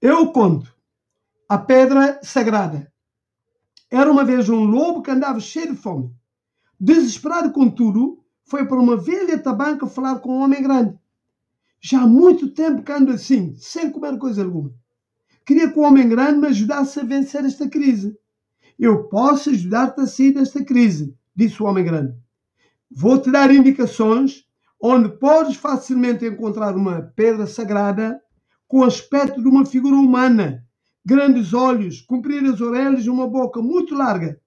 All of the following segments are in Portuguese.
Eu conto. A pedra sagrada. Era uma vez um lobo que andava cheio de fome. Desesperado com tudo, foi para uma velha tabanca falar com um homem grande. Já há muito tempo que ando assim, sem comer coisa alguma. Queria que o homem grande me ajudasse a vencer esta crise. Eu posso ajudar-te a sair desta crise, disse o homem grande. Vou-te dar indicações onde podes facilmente encontrar uma pedra sagrada com o aspecto de uma figura humana, grandes olhos, compridas orelhas e uma boca muito larga.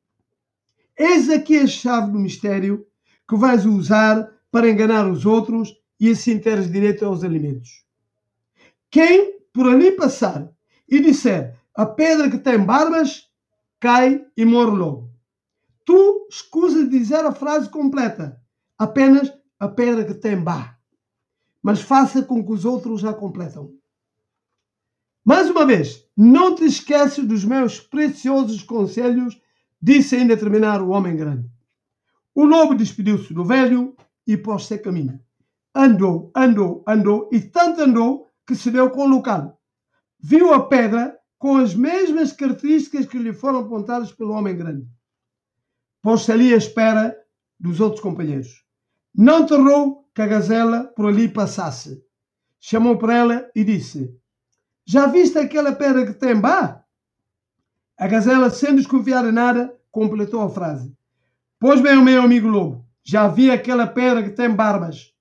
Eis aqui a chave do mistério que vais usar para enganar os outros e assim teres direito aos alimentos. Quem por ali passar e disser a pedra que tem barbas cai e morre logo. Tu escusa de dizer a frase completa, apenas a pedra que tem bar, mas faça com que os outros a completam. Mais uma vez, não te esqueças dos meus preciosos conselhos, disse ainda terminar o homem grande. O lobo despediu-se do velho e pôs-se a caminho. Andou, andou, andou e tanto andou que se deu com o local. Viu a pedra com as mesmas características que lhe foram apontadas pelo homem grande. Pôs-se ali à espera dos outros companheiros. Não tardou que a gazela por ali passasse. Chamou para ela e disse: já viste aquela pedra que tem bar? A gazela, sem desconfiar de nada, completou a frase. Pois bem, meu amigo lobo, já vi aquela pedra que tem barbas.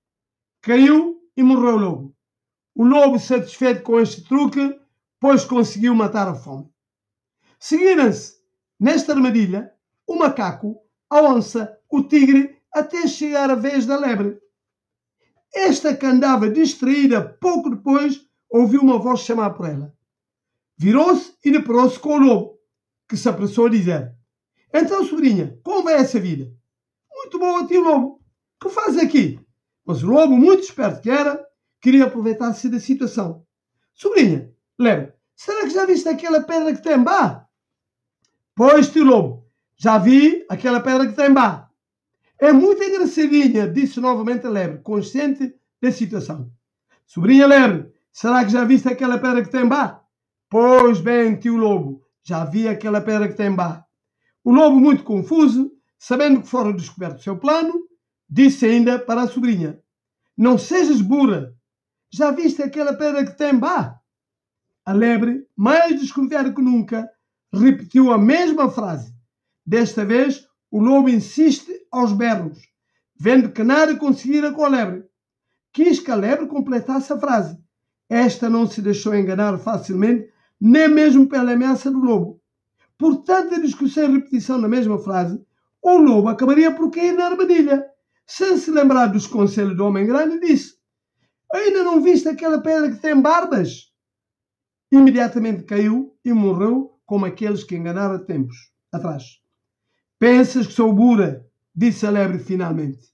Caiu e morreu logo. O lobo, satisfeito com este truque, pois conseguiu matar a fome. Seguiram-se nesta armadilha o macaco, a onça, o tigre, até chegar a vez da lebre. Esta que andava distraída pouco depois ouviu uma voz chamar por ela. Virou-se e deparou-se com o lobo, que se apressou a dizer: Então, sobrinha, como vai essa vida? Muito boa, tio lobo. Que faz aqui? Mas o lobo, muito esperto que era, queria aproveitar-se da situação. Sobrinha, lembra, será que já viste aquela pedra que tem bar? Pois, tio lobo, já vi aquela pedra que tem bar. É muito engraçadinha, disse novamente a lebre, consciente da situação. Sobrinha lebre, Será que já viste aquela pedra que tem bar? Pois bem, tio Lobo, já vi aquela pedra que tem bar. O lobo, muito confuso, sabendo que fora descoberto o seu plano, disse ainda para a sobrinha: Não sejas burra, já viste aquela pedra que tem bar? A lebre, mais desconfiada que nunca, repetiu a mesma frase. Desta vez, o lobo insiste aos berros, vendo que nada conseguira com a lebre. Quis que a lebre completasse a frase esta não se deixou enganar facilmente, nem mesmo pela ameaça do lobo. Por tanta discussão e repetição na mesma frase, o lobo acabaria por cair na armadilha. Sem se lembrar dos conselhos do homem grande, disse: Ainda não viste aquela pedra que tem barbas? Imediatamente caiu e morreu como aqueles que enganaram tempos atrás. Pensas que sou burra? disse a lebre finalmente.